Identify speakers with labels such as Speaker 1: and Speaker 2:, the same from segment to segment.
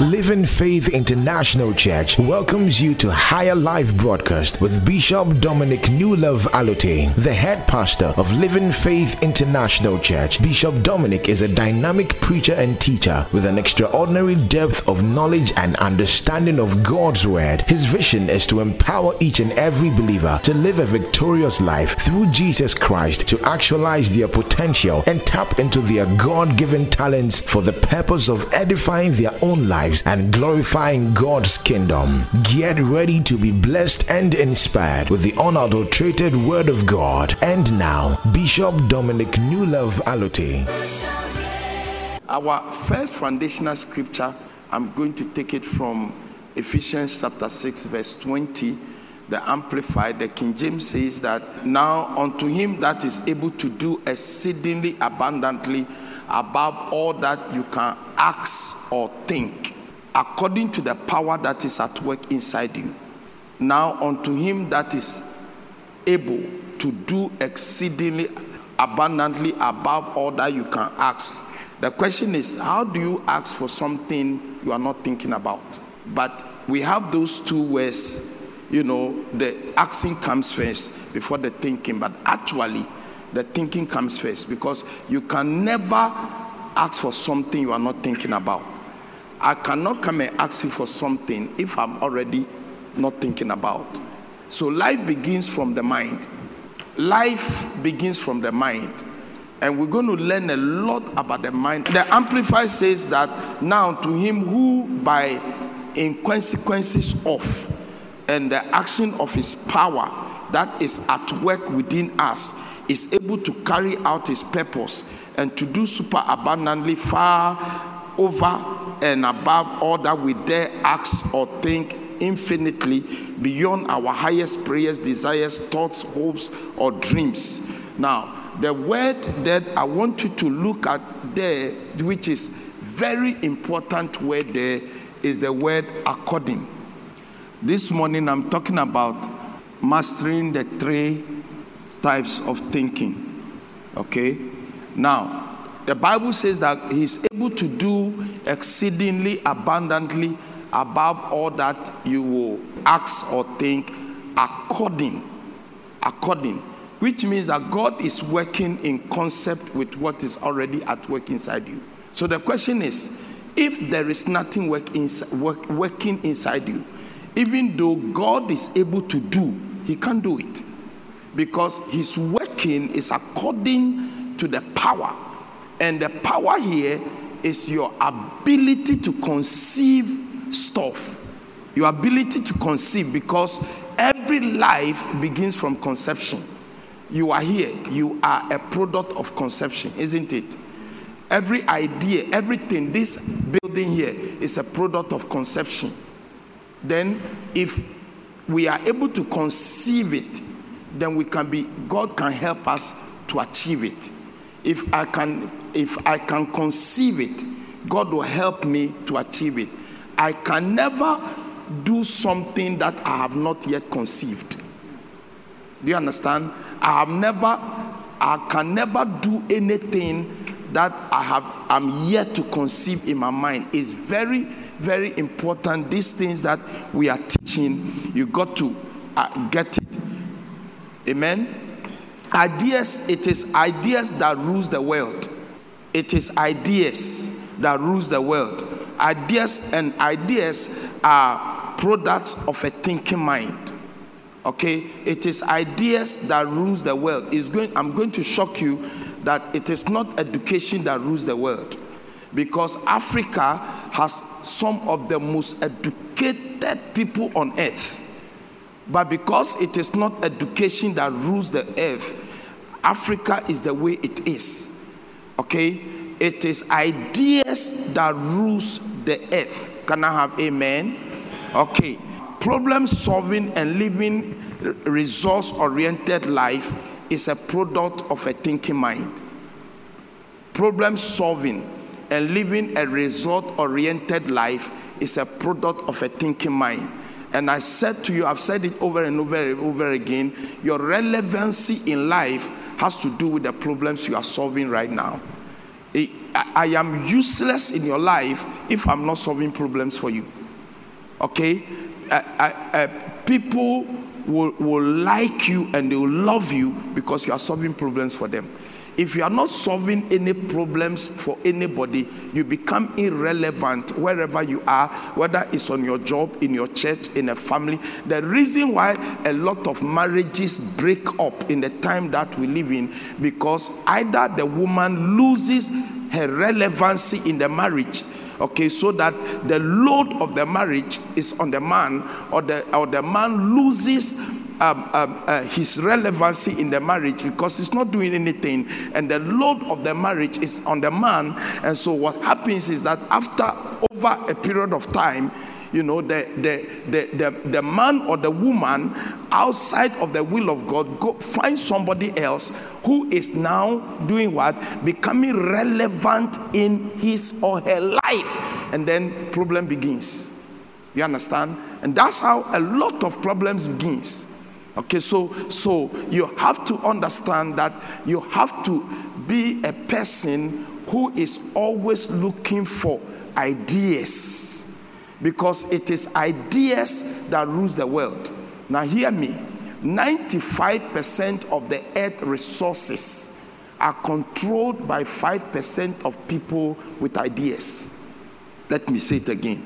Speaker 1: Living Faith International Church welcomes you to Higher Life broadcast with Bishop Dominic Newlove Allotey, the head pastor of Living Faith International Church. Bishop Dominic is a dynamic preacher and teacher with an extraordinary depth of knowledge and understanding of God's Word. His vision is to empower each and every believer to live a victorious life through Jesus Christ to actualize their potential and tap into their God given talents for the purpose of edifying their own lives and glorifying God's kingdom. Get ready to be blessed and inspired with the unadulterated Word of God. And now, Bishop Dominic Newlove Allotey.
Speaker 2: Our first foundational scripture, I'm going to take it from Ephesians chapter 6, verse 20. The Amplified, the King James says that now unto him that is able to do exceedingly abundantly above all that you can ask or think according to the power that is at work inside you. Now, unto him that is able to do exceedingly abundantly above all that you can ask. The question is, how do you ask for something you are not thinking about? But we have those two ways. you know, the asking comes first before the thinking, but actually, the thinking comes first because you can never ask for something you are not thinking about. I cannot come and ask you for something if I'm already not thinking about. So life begins from the mind. Life begins from the mind. And we're going to learn a lot about the mind. The Amplified says that now to him who by in consequences of and the action of his power that is at work within us is able to carry out his purpose and to do super abundantly far over and above all that we dare ask or think infinitely beyond our highest prayers, desires, thoughts, hopes, or dreams. Now, the word that I want you to look at there, which is very important word there, is the word according. This morning I'm talking about mastering the three types of thinking. Okay? Now, the Bible says that he's able to do exceedingly abundantly above all that you will ask or think according according which means that God is working in concept with what is already at work inside you. So the question is if there is nothing work work, working inside you, even though God is able to do, he can't do it because his working is according to the power and the power here is your ability to conceive stuff. Your ability to conceive because every life begins from conception. You are here, you are a product of conception, isn't it? Every idea, everything, this building here is a product of conception. Then, if we are able to conceive it, then we can be, God can help us to achieve it. If I can if I can conceive it, God will help me to achieve it. I can never do something that I have not yet conceived. Do you understand? I have never, I can never do anything that I have, I'm yet to conceive in my mind. It's very, very important. These things that we are teaching, you got to uh, get it. Amen. Ideas, it is ideas that rules the world. It is ideas that rules the world. Ideas and ideas are products of a thinking mind. Okay? It is ideas that rules the world. It's going, I'm going to shock you that it is not education that rules the world. Because Africa has some of the most educated people on earth. But because it is not education that rules the earth, Africa is the way it is. Okay? It is ideas that rules the earth. Can I have amen? Okay. Problem solving and living resource oriented life is a product of a thinking mind. Problem solving and living a result oriented life is a product of a thinking mind. And I said to you, I've said it over and over and over again, your relevancy in life has to do with the problems you are solving right now. I, am useless in your life if I'm not solving problems for you. Okay? People will, will like you and they will love you because you are solving problems for them. If you are not solving any problems for anybody, you become irrelevant wherever you are, whether it's on your job, in your church, in a family. The reason why a lot of marriages break up in the time that we live in, because either the woman loses her relevancy in the marriage okay so that the load of the marriage is on the man or the or the man loses um, um, uh, his relevancy in the marriage because he's not doing anything, and the load of the marriage is on the man. And so, what happens is that after over a period of time, you know, the, the, the, the, the man or the woman outside of the will of God go find somebody else who is now doing what? Becoming relevant in his or her life. And then problem begins. You understand? And that's how a lot of problems begins. Okay, so so you have to understand that you have to be a person who is always looking for ideas because it is ideas that rules the world. Now hear me. 95% of the earth resources are controlled by 5% of people with ideas. Let me say it again.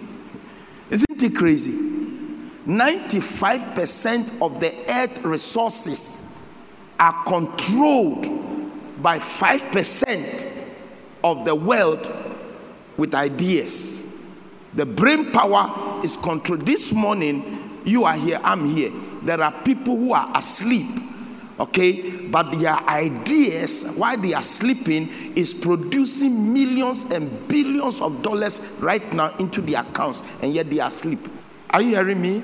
Speaker 2: Isn't it crazy? 95% of the earth resources are controlled by 5% of the world with ideas. The brain power is controlled. This morning, you are here, I'm here. There are people who are asleep, okay? But their ideas, while they are sleeping, is producing millions and billions of dollars right now into their accounts, and yet they are asleep. Are you hearing me?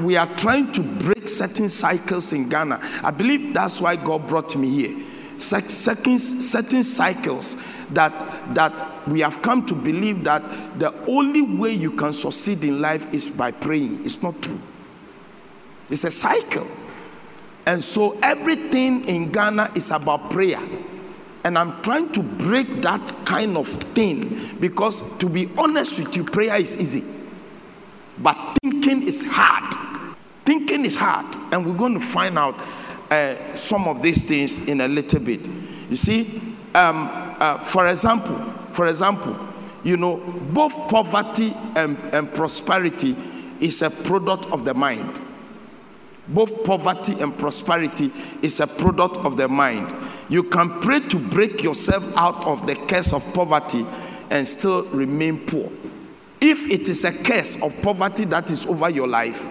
Speaker 2: We are trying to break certain cycles in Ghana. I believe that's why God brought me here. Certain, certain cycles that that we have come to believe that the only way you can succeed in life is by praying. It's not true. It's a cycle. And so everything in Ghana is about prayer. And I'm trying to break that kind of thing because, to be honest with you, prayer is easy. But thinking is hard. Thinking is hard. And we're going to find out uh, some of these things in a little bit. You see, um, uh, for example, for example, you know, both poverty and, and prosperity is a product of the mind. Both poverty and prosperity is a product of the mind. You can pray to break yourself out of the curse of poverty and still remain poor. If it is a curse of poverty that is over your life,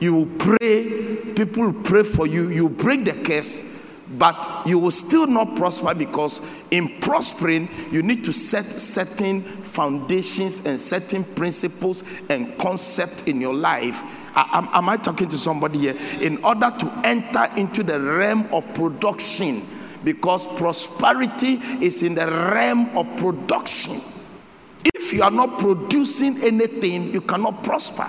Speaker 2: you pray, people pray for you, you break the curse, but you will still not prosper because in prospering, you need to set certain foundations and certain principles and concepts in your life. Am, am I talking to somebody here? In order to enter into the realm of production, because prosperity is in the realm of production. If you are not producing anything, you cannot prosper.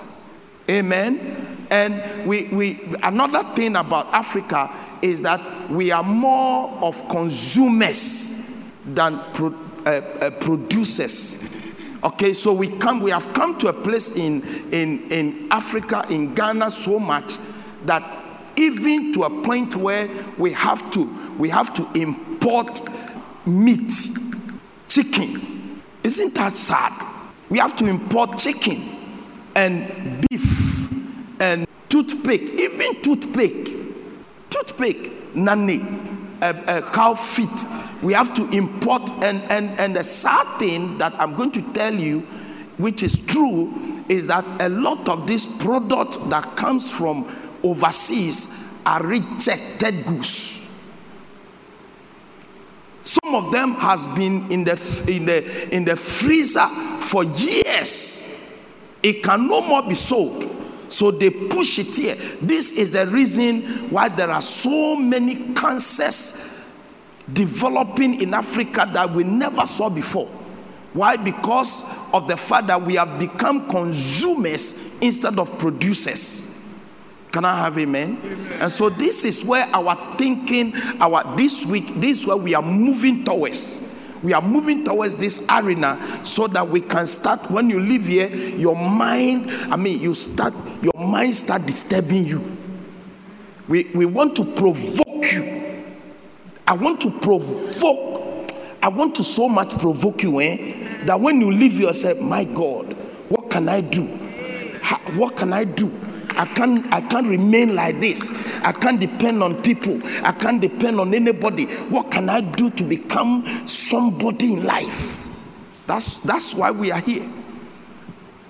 Speaker 2: Amen. And we, we another thing about Africa is that we are more of consumers than pro, uh, uh, producers. Okay, so we come, we have come to a place in, in, in Africa, in Ghana, so much that even to a point where we have to we have to import meat, chicken, isn't that sad? We have to import chicken and beef and toothpick, even toothpick, toothpick, nanny, a, a cow feet. We have to import, and, and, and the sad thing that I'm going to tell you, which is true, is that a lot of this product that comes from overseas are rejected goods. Some of them has been in the in the in the freezer for years. It can no more be sold. So they push it here. This is the reason why there are so many cancers developing in Africa that we never saw before. Why? Because of the fact that we have become consumers instead of producers. Can I have amen? amen? And so this is where our thinking, our this week, this is where we are moving towards. We are moving towards this arena so that we can start. When you live here, your mind, I mean, you start, your mind start disturbing you. We, we want to provoke you. I want to provoke. I want to so much provoke you, eh? That when you leave yourself, my God, what can I do? What can I do? I can't I can't remain like this. I can't depend on people. I can't depend on anybody. What can I do to become somebody in life? That's that's why we are here.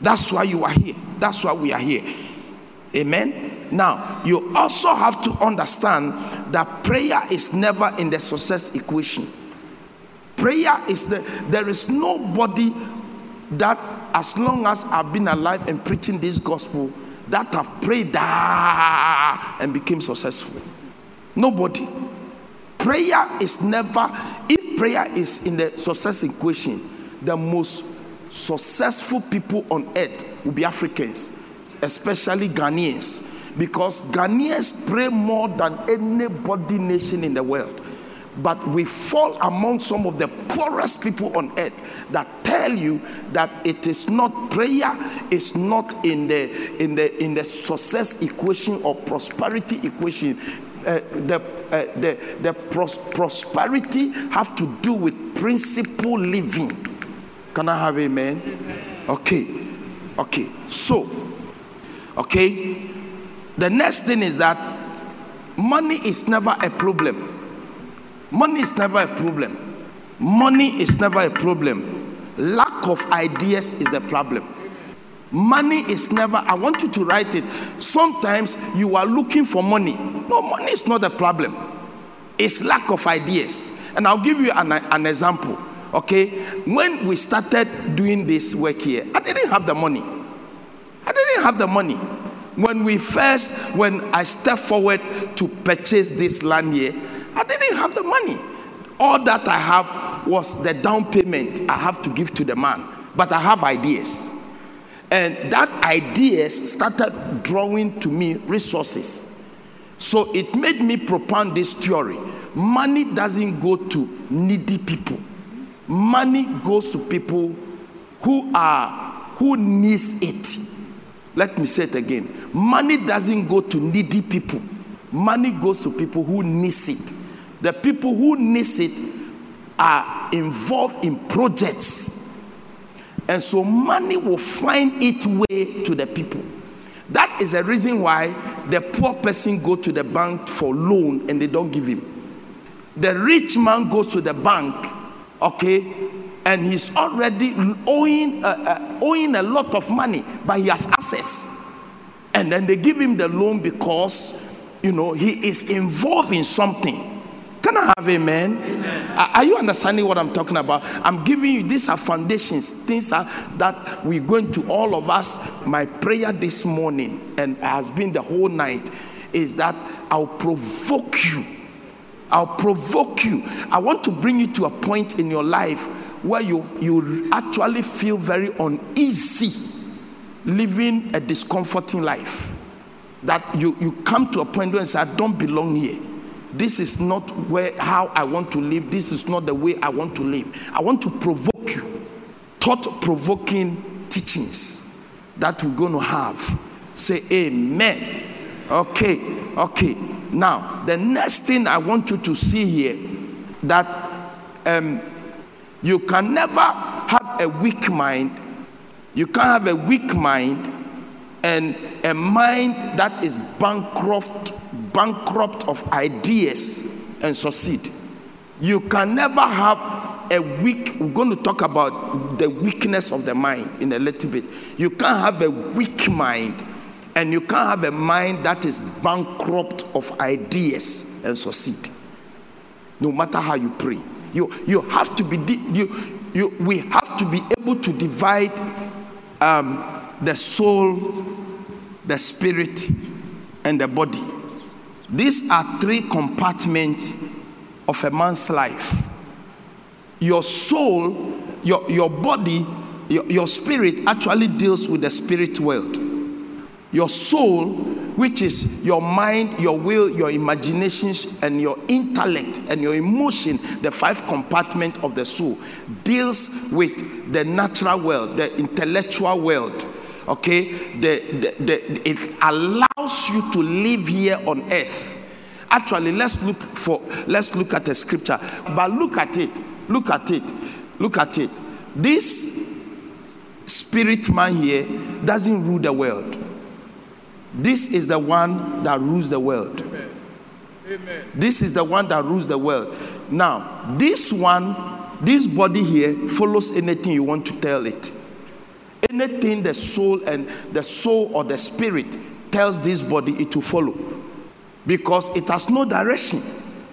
Speaker 2: That's why you are here. That's why we are here. Amen. Now, you also have to understand that prayer is never in the success equation. Prayer is the there is nobody that as long as I've been alive and preaching this gospel that have prayed ah, and became successful. Nobody. Prayer is never, if prayer is in the success equation, the most successful people on earth will be Africans, especially Ghanaians, because Ghanaians pray more than anybody nation in the world but we fall among some of the poorest people on earth that tell you that it is not prayer is not in the in the in the success equation or prosperity equation. Uh, the, uh, the, the pros- prosperity have to do with principle living. Can i have amen? Okay okay so okay. The next thing is that money is never a problem Money is never a problem. Money is never a problem. Lack of ideas is the problem. Money is never, I want you to write it. Sometimes you are looking for money. No, money is not a problem, it's lack of ideas. And I'll give you an, an example. Okay, when we started doing this work here, I didn't have the money. I didn't have the money. When we first, when I stepped forward to purchase this land here, have the money. All that I have was the down payment I have to give to the man. But I have ideas. And that ideas started drawing to me resources. So it made me propound this theory. Money doesn't go to needy people. Money goes to people who are who needs it. Let me say it again. Money doesn't go to needy people. Money goes to people who needs it. The people who need it are involved in projects. And so money will find its way to the people. That is the reason why the poor person go to the bank for loan and they don't give him. The rich man goes to the bank, okay, and he's already owing uh, uh, owing a lot of money, but he has assets, and then they give him the loan because you know he is involved in something. Can I have amen? amen? Are you understanding what I'm talking about? I'm giving you these are foundations, things are, that we're going to all of us. My prayer this morning and has been the whole night is that I'll provoke you. I'll provoke you. I want to bring you to a point in your life where you, you actually feel very uneasy living a discomforting life. That you, you come to a point where you say, I don't belong here. This is not where how I want to live. This is not the way I want to live. I want to provoke you. Thought provoking teachings that we're going to have. Say amen. Okay, okay. Now, the next thing I want you to see here that um, you can never have a weak mind. You can't have a weak mind and a mind that is bankrupt bankrupt of ideas and succeed. You can never have a weak, we're going to talk about the weakness of the mind in a little bit. You can't have a weak mind and you can't have a mind that is bankrupt of ideas and succeed. No matter how you pray. You, you have to be, you, you, we have to be able to divide um, the soul, the spirit, and the body. These are three compartments of a man's life. Your soul, your, your body, your, your spirit actually deals with the spirit world. Your soul which is your mind, your will, your imaginations, and your intellect and your emotion, the five compartments of the soul, deals with the natural world, the intellectual world. Okay, the, the, the, it allows you to live here on earth. Actually, let's look for let's look at the scripture. But look at it, look at it, look at it. This spirit man here doesn't rule the world. This is the one that rules the world. Amen. Amen. This is the one that rules the world. Now, this one, this body here follows anything you want to tell it. Anything the soul and the soul or the spirit tells this body, it will follow. Because it has no direction.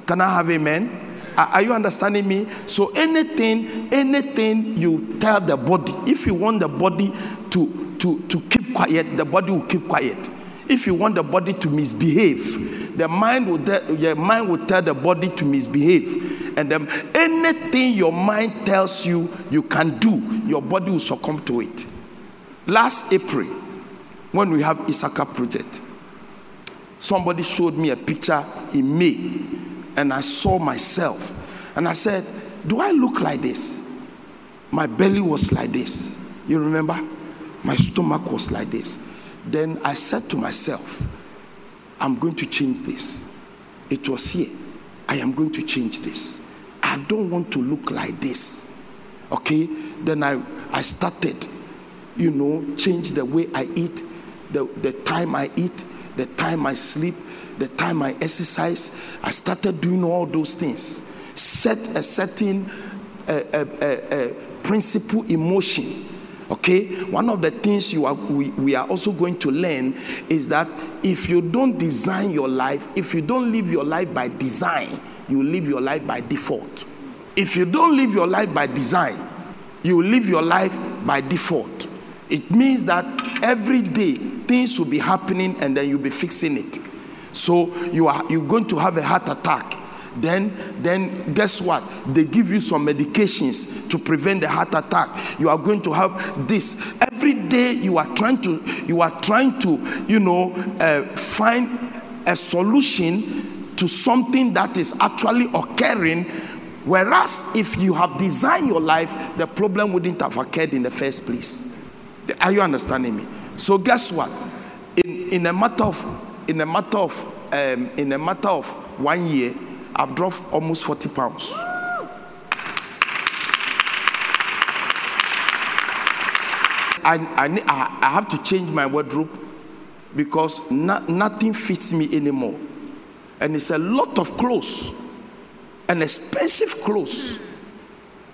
Speaker 2: Can I have amen? Are you understanding me? So anything, anything you tell the body, if you want the body to, to, to keep quiet, the body will keep quiet. If you want the body to misbehave, the mind will tell, your mind will tell the body to misbehave. And then anything your mind tells you you can do, your body will succumb to it. Last April, when we have Isaka project, somebody showed me a picture in May, and I saw myself, and I said, "Do I look like this?" My belly was like this. You remember? My stomach was like this. Then I said to myself, I'm going to change this. It was here. I am going to change this. I don't want to look like this. Okay? Then I, I started, you know, change the way I eat, the, the time I eat, the time I sleep, the time I exercise. I started doing all those things. Set a certain uh, uh, uh, principle emotion Okay, one of the things you are we, we are also going to learn is that if you don't design your life, if you don't live your life by design, you live your life by default. If you don't live your life by design, you live your life by default. It means that every day things will be happening and then you'll be fixing it. So you are you're going to have a heart attack. Then then guess what? They give you some medications to prevent the heart attack. You are going to have this. Every day you are trying to you are trying to you know uh, find a solution to something that is actually occurring. Whereas if you have designed your life the problem wouldn't have occurred in the first place are you understanding me so guess what in in a matter of in a matter of um, in a matter of one year I've dropped almost 40 pounds. I, I, I have to change my wardrobe because no, nothing fits me anymore. And it's a lot of clothes, and expensive clothes.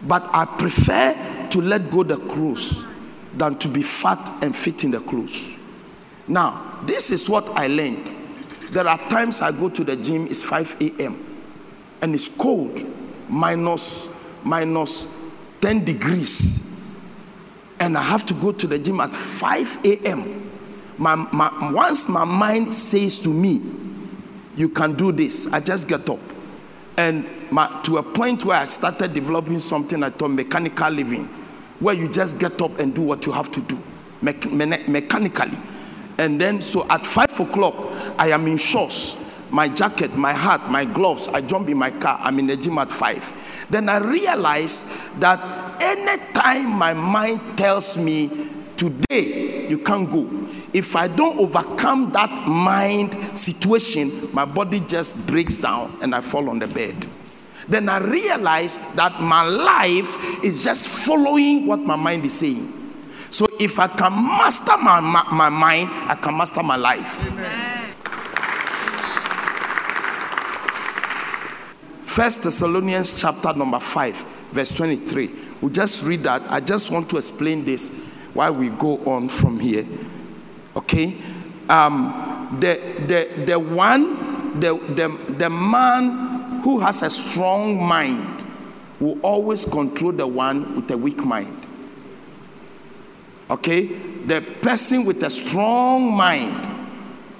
Speaker 2: But I prefer to let go the clothes than to be fat and fit in the clothes. Now, this is what I learned. There are times I go to the gym, it's 5 a.m and it's cold, minus, minus 10 degrees. And I have to go to the gym at 5 a.m. My, my, once my mind says to me, you can do this, I just get up. And my, to a point where I started developing something I call mechanical living, where you just get up and do what you have to do me- me- mechanically. And then, so at 5 o'clock, I am in shorts my jacket, my hat, my gloves. I jump in my car. I'm in the gym at five. Then I realize that anytime my mind tells me, today you can't go, if I don't overcome that mind situation, my body just breaks down and I fall on the bed. Then I realize that my life is just following what my mind is saying. So if I can master my, my, my mind, I can master my life. Amen. First Thessalonians chapter number 5, verse 23. We'll just read that. I just want to explain this while we go on from here. Okay? Um, the, the, the one, the, the, the man who has a strong mind will always control the one with a weak mind. Okay? The person with a strong mind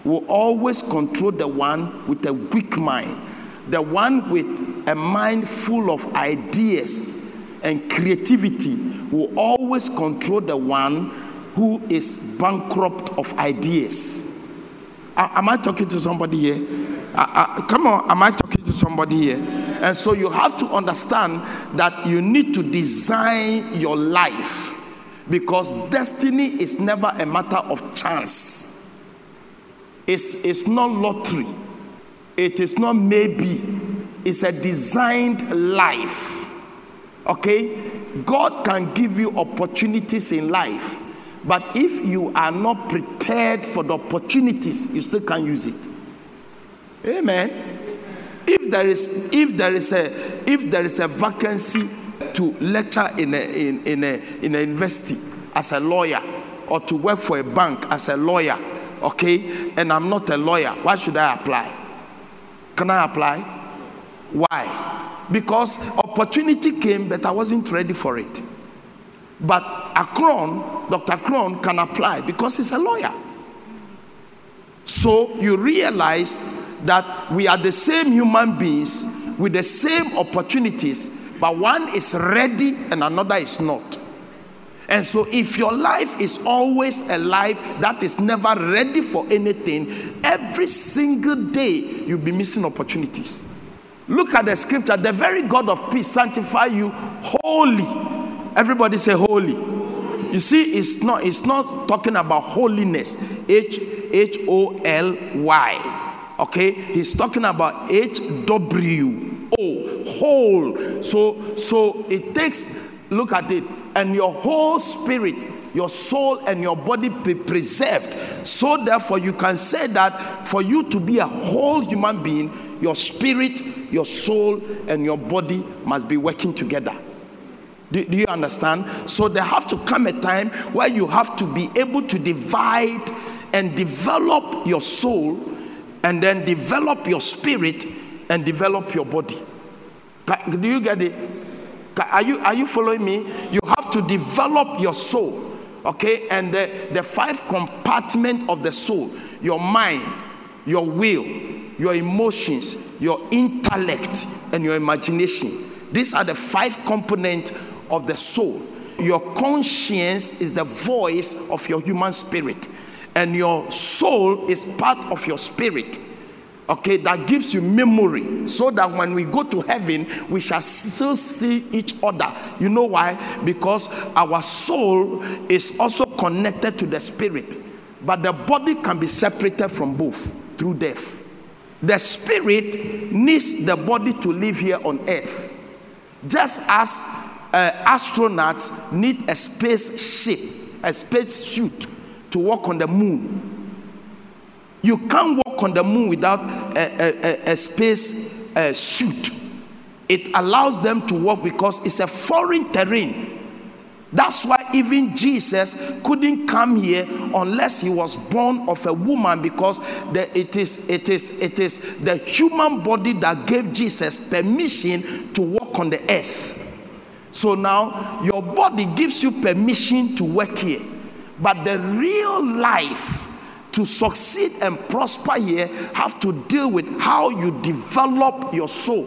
Speaker 2: will always control the one with a weak mind the one with a mind full of ideas and creativity will always control the one who is bankrupt of ideas. am I talking to somebody here? Come on, am I talking to somebody here? And so you have to understand that you need to design your life because destiny is never a matter of chance. It's, it's not lottery. It is not maybe. It's a designed life. Okay? God can give you opportunities in life, but if you are not prepared for the opportunities, you still can't use it. Amen. If there is if there is a if there is a vacancy to lecture in a in, in a in a university as a lawyer or to work for a bank as a lawyer, okay, and I'm not a lawyer, why should I apply? Can I apply? Why? Because opportunity came, but I wasn't ready for it. But Akron, Dr. Akron can apply because he's a lawyer. So you realize that we are the same human beings with the same opportunities, but one is ready and another is not. And so, if your life is always a life that is never ready for anything, every single day you'll be missing opportunities. Look at the scripture the very God of peace sanctify you holy. Everybody say holy. You see, it's not, it's not talking about holiness, H H O L Y. Okay, he's talking about H W O whole. So so it takes look at it, and your whole spirit, your soul, and your body be preserved. So therefore, you can say that for you to be a whole human being, your spirit, your soul, and your body must be working together. Do, do, you understand? So there have to come a time where you have to be able to divide and develop your soul and then develop your spirit and develop your body. Do you get it? Are you, are you following me? You have to develop your soul, okay? And the, the five compartments of the soul your mind, your will, your emotions, your intellect, and your imagination. These are the five components of the soul. Your conscience is the voice of your human spirit and your soul is part of your spirit. Okay, that gives you memory so that when we go to heaven, we shall still see each other. You know why? Because our soul is also connected to the spirit, but the body can be separated from both through death. The spirit needs the body to live here on earth, just as uh, astronauts need a spaceship, a space suit to walk on the moon. You can't walk on the moon without a, a, a space uh, suit. It allows them to walk because it's a foreign terrain. That's why even Jesus couldn't come here unless he was born of a woman because the, it, is, it, is, it is the human body that gave Jesus permission to walk on the earth. So now your body gives you permission to work here. But the real life to succeed and prosper here have to deal with how you develop your soul.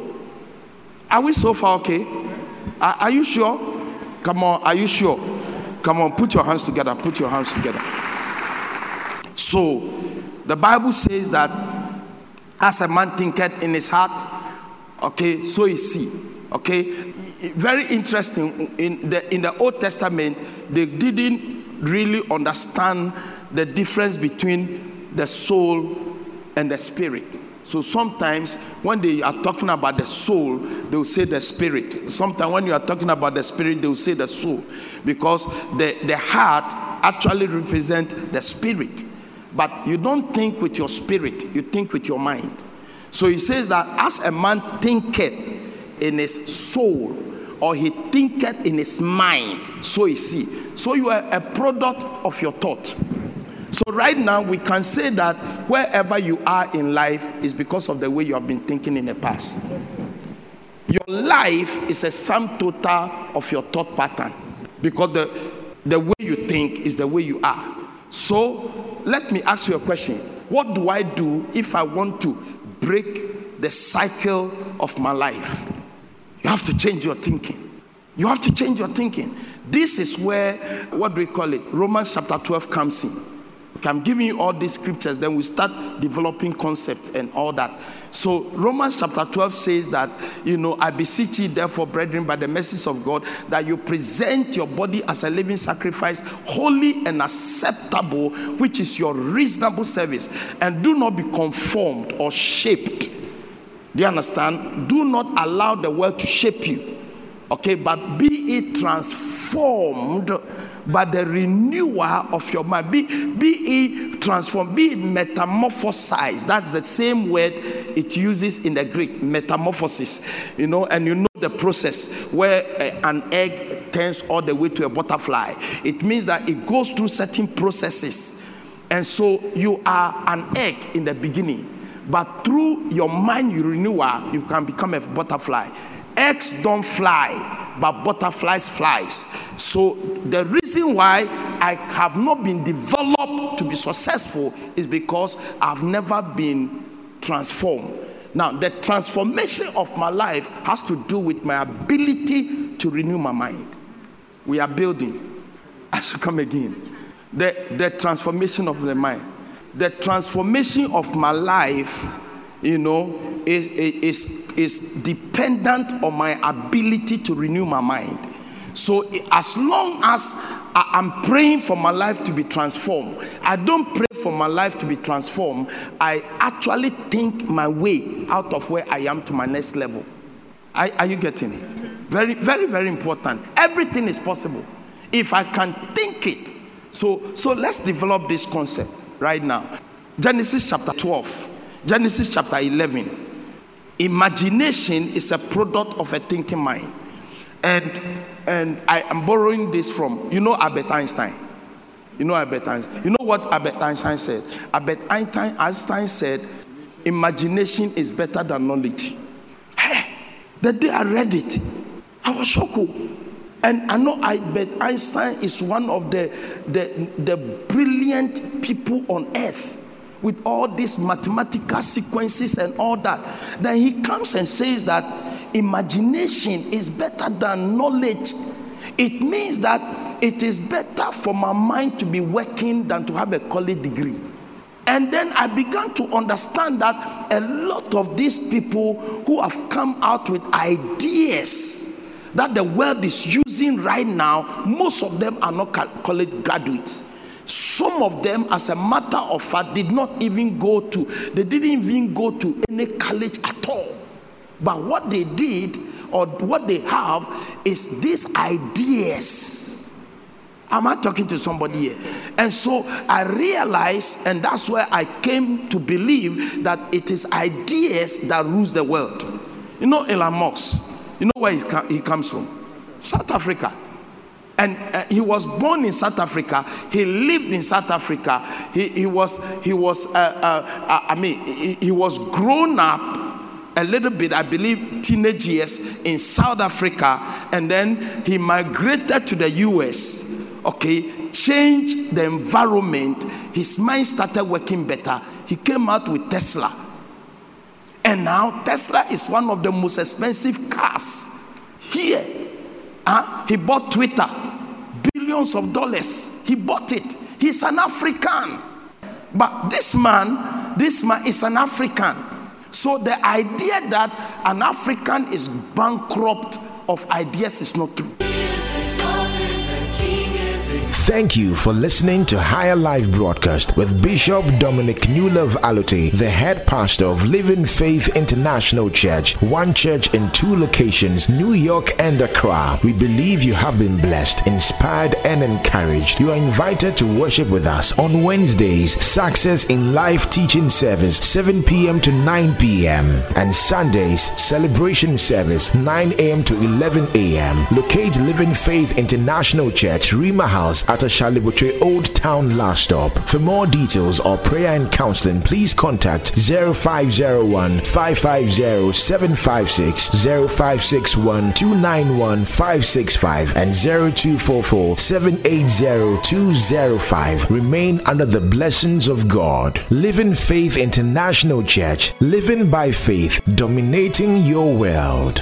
Speaker 2: Are we so far okay? Are, are you sure? Come on, are you sure? Come on, put your hands together. Put your hands together. So, the Bible says that as a man thinketh in his heart, okay, so he. Okay, very interesting. In the in the Old Testament, they didn't really understand the difference between the soul and the spirit. So sometimes when they are talking about the soul, they will say the spirit. Sometimes when you are talking about the spirit, they will say the soul. Because the, the heart actually represents the spirit. But you don't think with your spirit, you think with your mind. So he says that as a man thinketh in his soul, or he thinketh in his mind, so is see. So you are a product of your thought. So right now we can say that wherever you are in life is because of the way you have been thinking in the past. Your life is a sum total of your thought pattern because the, the way you think is the way you are. So let me ask you a question. What do I do if I want to break the cycle of my life? Have to change your thinking. You have to change your thinking. This is where, what do we call it? Romans chapter 12 comes in. Okay, I'm giving you all these scriptures, then we start developing concepts and all that. So Romans chapter 12 says that, you know, I beseech you, therefore, brethren, by the mercies of God, that you present your body as a living sacrifice, holy and acceptable, which is your reasonable service. And do not be conformed or shaped. Do you understand? Do not allow the world to shape you. Okay, but be it transformed by the renewal of your mind. Be, be it transformed, be it metamorphosized. That's the same word it uses in the Greek, metamorphosis. You know, and you know the process where uh, an egg turns all the way to a butterfly. It means that it goes through certain processes. And so you are an egg in the beginning, but through your mind renewal, ah, you can become a butterfly. Eggs don't fly, but butterflies flies. So the reason why I have not been developed to be successful is because I've never been transformed. Now, the transformation of my life has to do with my ability to renew my mind. We are building. I should come again. The, the transformation of the mind. The transformation of my life, you know, is, is, is dependent on my ability to renew my mind. So, as long as I'm praying for my life to be transformed, I don't pray for my life to be transformed. I actually think my way out of where I am to my next level. Are, are you getting it? Very, very, very important. Everything is possible if I can think it. So, so let's develop this concept right now. Genesis chapter 12, Genesis chapter 11. Imagination is a product of a thinking mind. And and I am borrowing this from, you know, Albert Einstein. You know Albert Einstein. You know what Albert Einstein said? Albert Einstein, Einstein said, imagination is better than knowledge. Hey, the day I read it, I was shocked. And I know Albert Einstein is one of the, the, the brilliant people on earth with all these mathematical sequences and all that. Then he comes and says that imagination is better than knowledge. It means that it is better for my mind to be working than to have a college degree. And then I began to understand that a lot of these people who have come out with ideas that the world is using right now, most of them are not college graduates. Some of them, as a matter of fact, did not even go to, they didn't even go to any college at all. But what they did or what they have is these ideas. Am I talking to somebody here? And so I realized, and that's where I came to believe that it is ideas that rules the world. You know Elon Musk. You know where he, comes from? South Africa. And uh, he was born in South Africa. He lived in South Africa. He, he was, he was uh, uh, uh I mean, he, he was grown up a little bit, I believe, teenage years in South Africa, and then he migrated to the US. Okay, changed the environment. His mind started working better. He came out with Tesla. And now Tesla is one of the most expensive cars here. Huh? He bought Twitter, billions of dollars. He bought it. He's an African. But this man, this man is an African. So the idea that an African is bankrupt of ideas is not true.
Speaker 1: Thank you for listening to Higher Life broadcast with Bishop Dominic Newlove Allotey, the head pastor of Living Faith International Church, one church in two locations, New York and Accra. We believe you have been blessed, inspired, and encouraged. You are invited to worship with us on Wednesdays, Success in Life Teaching Service, 7 p.m. to 9 p.m., and Sundays, Celebration Service, 9 a.m. to 11 a.m. Locate Living Faith International Church, Rhema House at Ashaley Botwe Old Town Last Stop. For more details or prayer and counseling, please contact 0501 550 756, 0561 291 565, and 0244 780 205. Remain under the blessings of God. Living Faith International Church, living by faith, dominating your world.